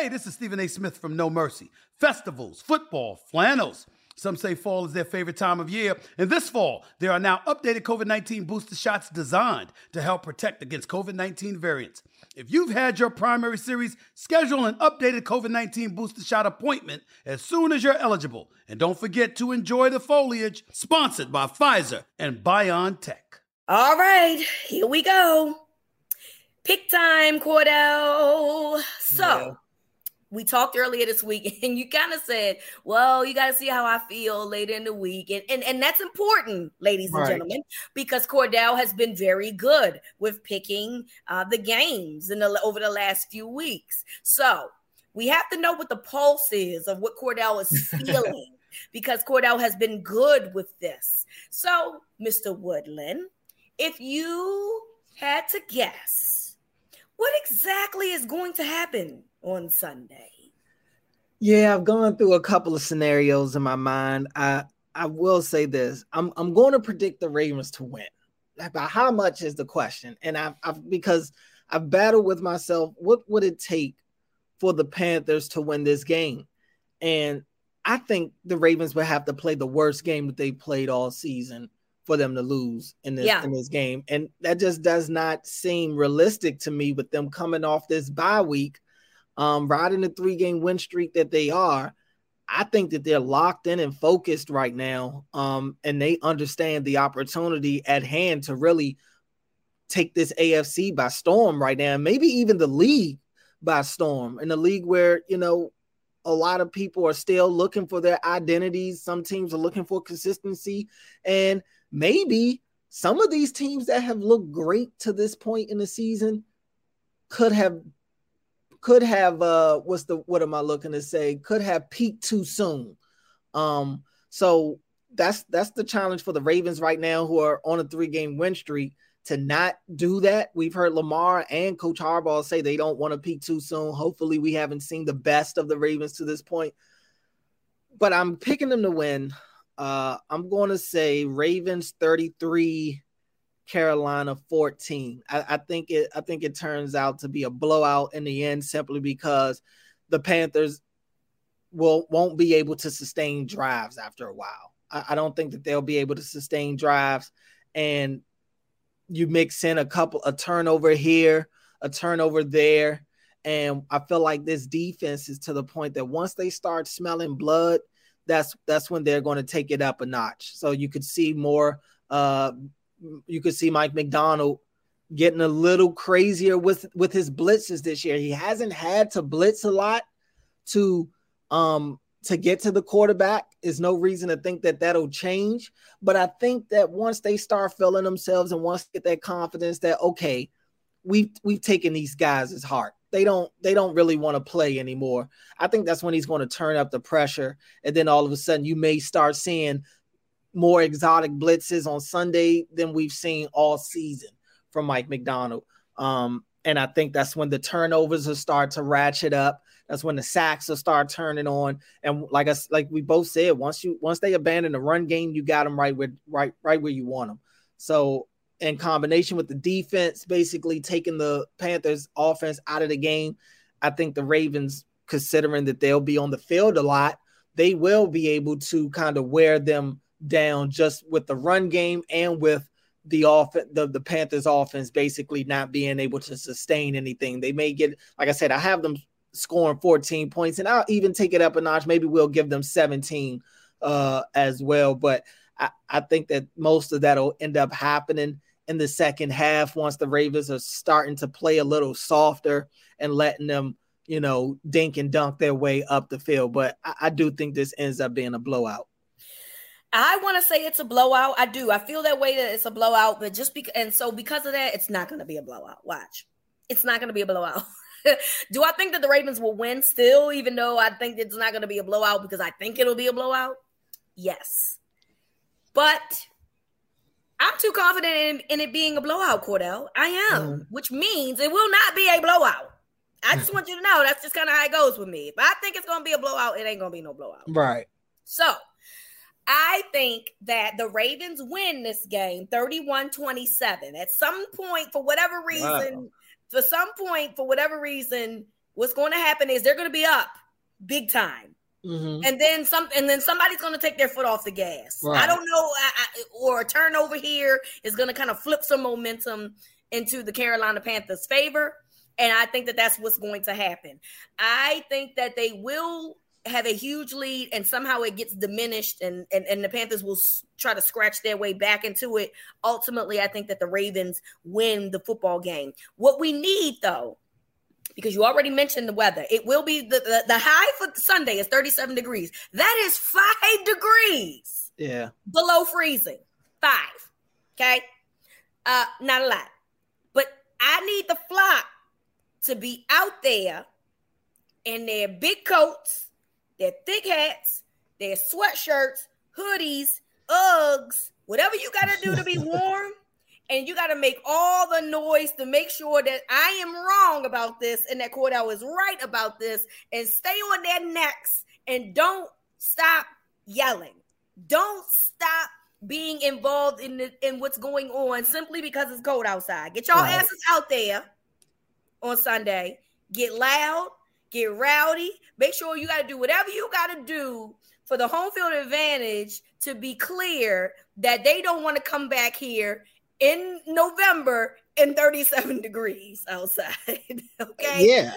Hey, this is Stephen A. Smith from No Mercy. Festivals, football, flannels. Some say fall is their favorite time of year. And this fall, there are now updated COVID 19 booster shots designed to help protect against COVID 19 variants. If you've had your primary series, schedule an updated COVID 19 booster shot appointment as soon as you're eligible. And don't forget to enjoy the foliage, sponsored by Pfizer and BioNTech. All right, here we go. Pick time, Cordell. So, yeah we talked earlier this week and you kind of said, well, you got to see how I feel later in the week. And, and, and that's important, ladies and gentlemen, because Cordell has been very good with picking uh, the games in the, over the last few weeks. So we have to know what the pulse is of what Cordell is feeling because Cordell has been good with this. So, Mr. Woodland, if you had to guess, what exactly is going to happen on Sunday? Yeah, I've gone through a couple of scenarios in my mind. I I will say this: I'm I'm going to predict the Ravens to win. About how much is the question, and I've, I've because I've battled with myself. What would it take for the Panthers to win this game? And I think the Ravens would have to play the worst game that they played all season for them to lose in this yeah. in this game, and that just does not seem realistic to me with them coming off this bye week um, riding the three game win streak that they are, I think that they're locked in and focused right now. Um, and they understand the opportunity at hand to really take this AFC by storm right now, maybe even the league by storm. In a league where, you know, a lot of people are still looking for their identities. Some teams are looking for consistency. And maybe some of these teams that have looked great to this point in the season could have could have uh what's the what am I looking to say? Could have peaked too soon. Um, so that's that's the challenge for the Ravens right now, who are on a three-game win streak. To not do that, we've heard Lamar and Coach Harbaugh say they don't want to peak too soon. Hopefully, we haven't seen the best of the Ravens to this point. But I'm picking them to win. Uh, I'm going to say Ravens 33, Carolina 14. I, I, think it I think it turns out to be a blowout in the end simply because the Panthers will won't be able to sustain drives after a while. I, I don't think that they'll be able to sustain drives and you mix in a couple a turnover here, a turnover there. And I feel like this defense is to the point that once they start smelling blood, that's that's when they're going to take it up a notch. So you could see more uh you could see Mike Macdonald getting a little crazier with with his blitzes this year. He hasn't had to blitz a lot to um to get to the quarterback. Is no reason to think that that'll change. But I think that once they start feeling themselves and once get that confidence that okay, we've we've taken these guys' as heart. They don't they don't really want to play anymore. I think that's when he's going to turn up the pressure, and then all of a sudden you may start seeing more exotic blitzes on Sunday than we've seen all season from Mike Macdonald. Um, and I think that's when the turnovers will start to ratchet up. That's when the sacks will start turning on. And like us, like we both said, once you once they abandon the run game, you got them right where right right where you want them. So in combination with the defense, basically taking the Panthers offense out of the game, I think the Ravens, considering that they'll be on the field a lot, they will be able to kind of wear them down just with the run game and with the off the, the Panthers offense basically not being able to sustain anything. They may get, like I said, I have them scoring 14 points, and I'll even take it up a notch. Maybe we'll give them 17 uh, as well. But I, I think that most of that'll end up happening in the second half once the Ravens are starting to play a little softer and letting them, you know, dink and dunk their way up the field. But I, I do think this ends up being a blowout. I want to say it's a blowout. I do. I feel that way that it's a blowout, but just because and so because of that, it's not going to be a blowout. Watch, it's not going to be a blowout. do I think that the Ravens will win still, even though I think it's not going to be a blowout because I think it'll be a blowout? Yes, but I'm too confident in, in it being a blowout, Cordell. I am, mm. which means it will not be a blowout. I just want you to know that's just kind of how it goes with me. If I think it's going to be a blowout, it ain't going to be no blowout. Right. So I think that the Ravens win this game 31 27. At some point, for whatever reason, wow. for some point, for whatever reason, what's going to happen is they're going to be up big time. Mm-hmm. And then some, and then somebody's going to take their foot off the gas. Right. I don't know, I, I, or a turnover here is going to kind of flip some momentum into the Carolina Panthers' favor. And I think that that's what's going to happen. I think that they will have a huge lead and somehow it gets diminished and, and, and the Panthers will try to scratch their way back into it. Ultimately, I think that the Ravens win the football game. What we need though, because you already mentioned the weather, it will be the, the, the high for Sunday is 37 degrees. That is five degrees. Yeah. Below freezing. Five. Okay. Uh, not a lot. But I need the flock to be out there in their big coats, their thick hats, their sweatshirts, hoodies, Uggs, whatever you got to do to be warm. and you got to make all the noise to make sure that I am wrong about this and that Cordell is right about this and stay on their necks and don't stop yelling. Don't stop being involved in the, in what's going on simply because it's cold outside. Get y'all right. asses out there on Sunday. Get loud, get rowdy. Make sure you got to do whatever you got to do for the home field advantage to be clear that they don't want to come back here in November in 37 degrees outside. okay. Yeah.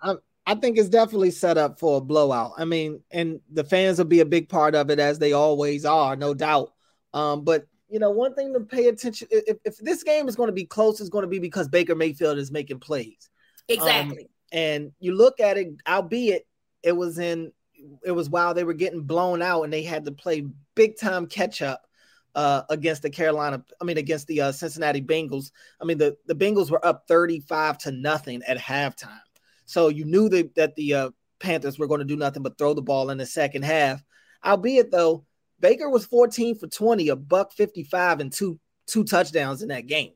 I, I think it's definitely set up for a blowout. I mean, and the fans will be a big part of it as they always are, no doubt. Um, but you know, one thing to pay attention if, if this game is going to be close, it's going to be because Baker Mayfield is making plays. Exactly. Um, and you look at it, albeit it was in it was while they were getting blown out and they had to play big time catch up uh, against the Carolina, I mean against the uh, Cincinnati Bengals. I mean the the Bengals were up 35 to nothing at halftime. So you knew that that the uh, Panthers were going to do nothing but throw the ball in the second half. Albeit though, Baker was 14 for 20, a buck 55, and two two touchdowns in that game.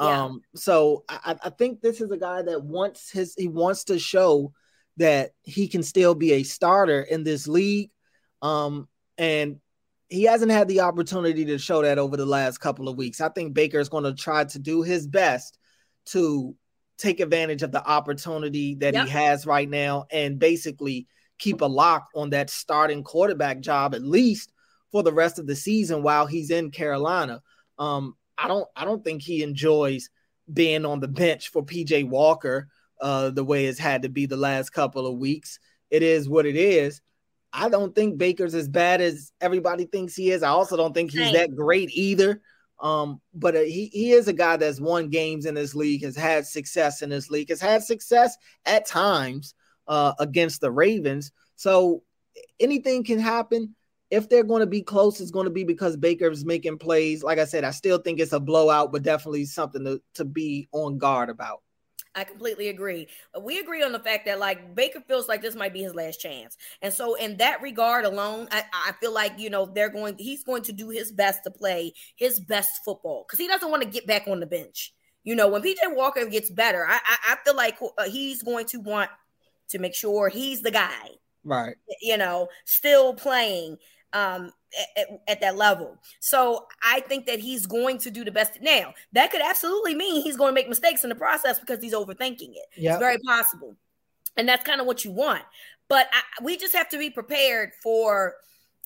Yeah. Um, so I, I think this is a guy that wants his he wants to show that he can still be a starter in this league. Um, and he hasn't had the opportunity to show that over the last couple of weeks. I think Baker is going to try to do his best to take advantage of the opportunity that yep. he has right now and basically keep a lock on that starting quarterback job at least for the rest of the season while he's in Carolina. Um, I don't I don't think he enjoys being on the bench for PJ Walker uh, the way it's had to be the last couple of weeks. It is what it is. I don't think Baker's as bad as everybody thinks he is. I also don't think he's that great either. Um, but uh, he, he is a guy that's won games in this league, has had success in this league, has had success at times uh, against the Ravens. So anything can happen. If they're going to be close, it's going to be because Baker's making plays. Like I said, I still think it's a blowout, but definitely something to, to be on guard about. I completely agree. We agree on the fact that like Baker feels like this might be his last chance. And so in that regard alone, I, I feel like, you know, they're going he's going to do his best to play his best football because he doesn't want to get back on the bench. You know, when PJ Walker gets better, I, I, I feel like uh, he's going to want to make sure he's the guy. Right. You know, still playing um at, at, that level. So I think that he's going to do the best. Now, that could absolutely mean he's going to make mistakes in the process because he's overthinking it. Yep. It's very possible. And that's kind of what you want. But I, we just have to be prepared for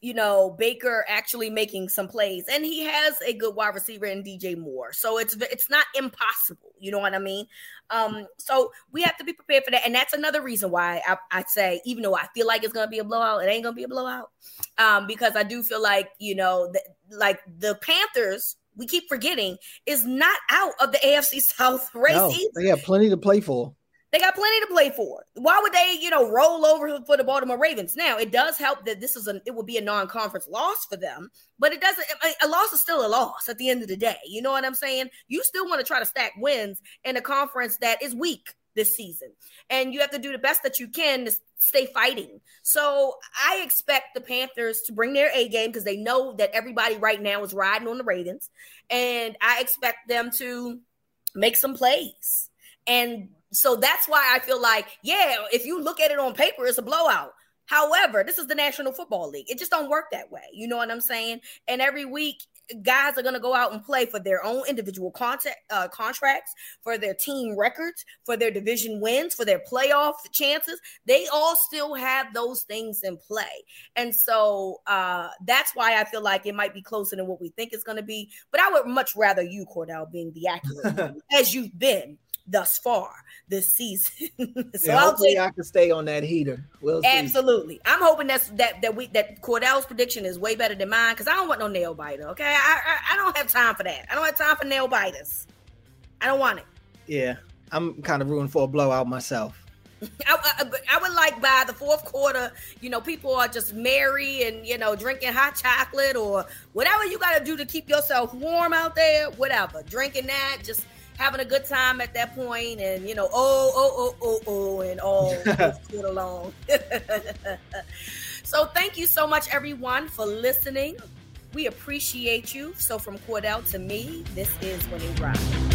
you know, Baker actually making some plays, and he has a good wide receiver in DJ Moore, so it's it's not impossible. You know what I mean? Um, so we have to be prepared for that, and that's another reason why I, I say, even though I feel like it's gonna be a blowout, it ain't gonna be a blowout, um, because I do feel like you know, the, like the Panthers. We keep forgetting is not out of the AFC South race. No, they have plenty to play for. They got plenty to play for. Why would they, you know, roll over for the Baltimore Ravens? Now, it does help that this is a it will be a non-conference loss for them, but it doesn't a loss is still a loss at the end of the day. You know what I'm saying? You still want to try to stack wins in a conference that is weak this season. And you have to do the best that you can to stay fighting. So I expect the Panthers to bring their A game because they know that everybody right now is riding on the Ravens. And I expect them to make some plays. And so that's why I feel like, yeah, if you look at it on paper, it's a blowout. However, this is the National Football League. It just don't work that way. You know what I'm saying? And every week, guys are going to go out and play for their own individual contact, uh, contracts, for their team records, for their division wins, for their playoff chances. They all still have those things in play. And so uh, that's why I feel like it might be closer than what we think it's going to be. But I would much rather you, Cordell, being the accurate as you've been thus far this season. so yeah, hopefully take, I can stay on that heater. We'll absolutely. I'm hoping that's that that we that Cordell's prediction is way better than mine because I don't want no nail biter. Okay, I, I, I don't have time for that. I don't have time for nail biters. I don't want it. Yeah, I'm kind of rooting for a blowout myself. I, I, I, would like by the fourth quarter, you know, people are just merry and you know drinking hot chocolate or whatever you got to do to keep yourself warm out there. Whatever, drinking that, just having a good time at that point, and you know, oh, oh, oh, oh, oh, and all get along. so thank you so much, everyone, for listening. We appreciate you. So from Cordell to me, this is when he ride.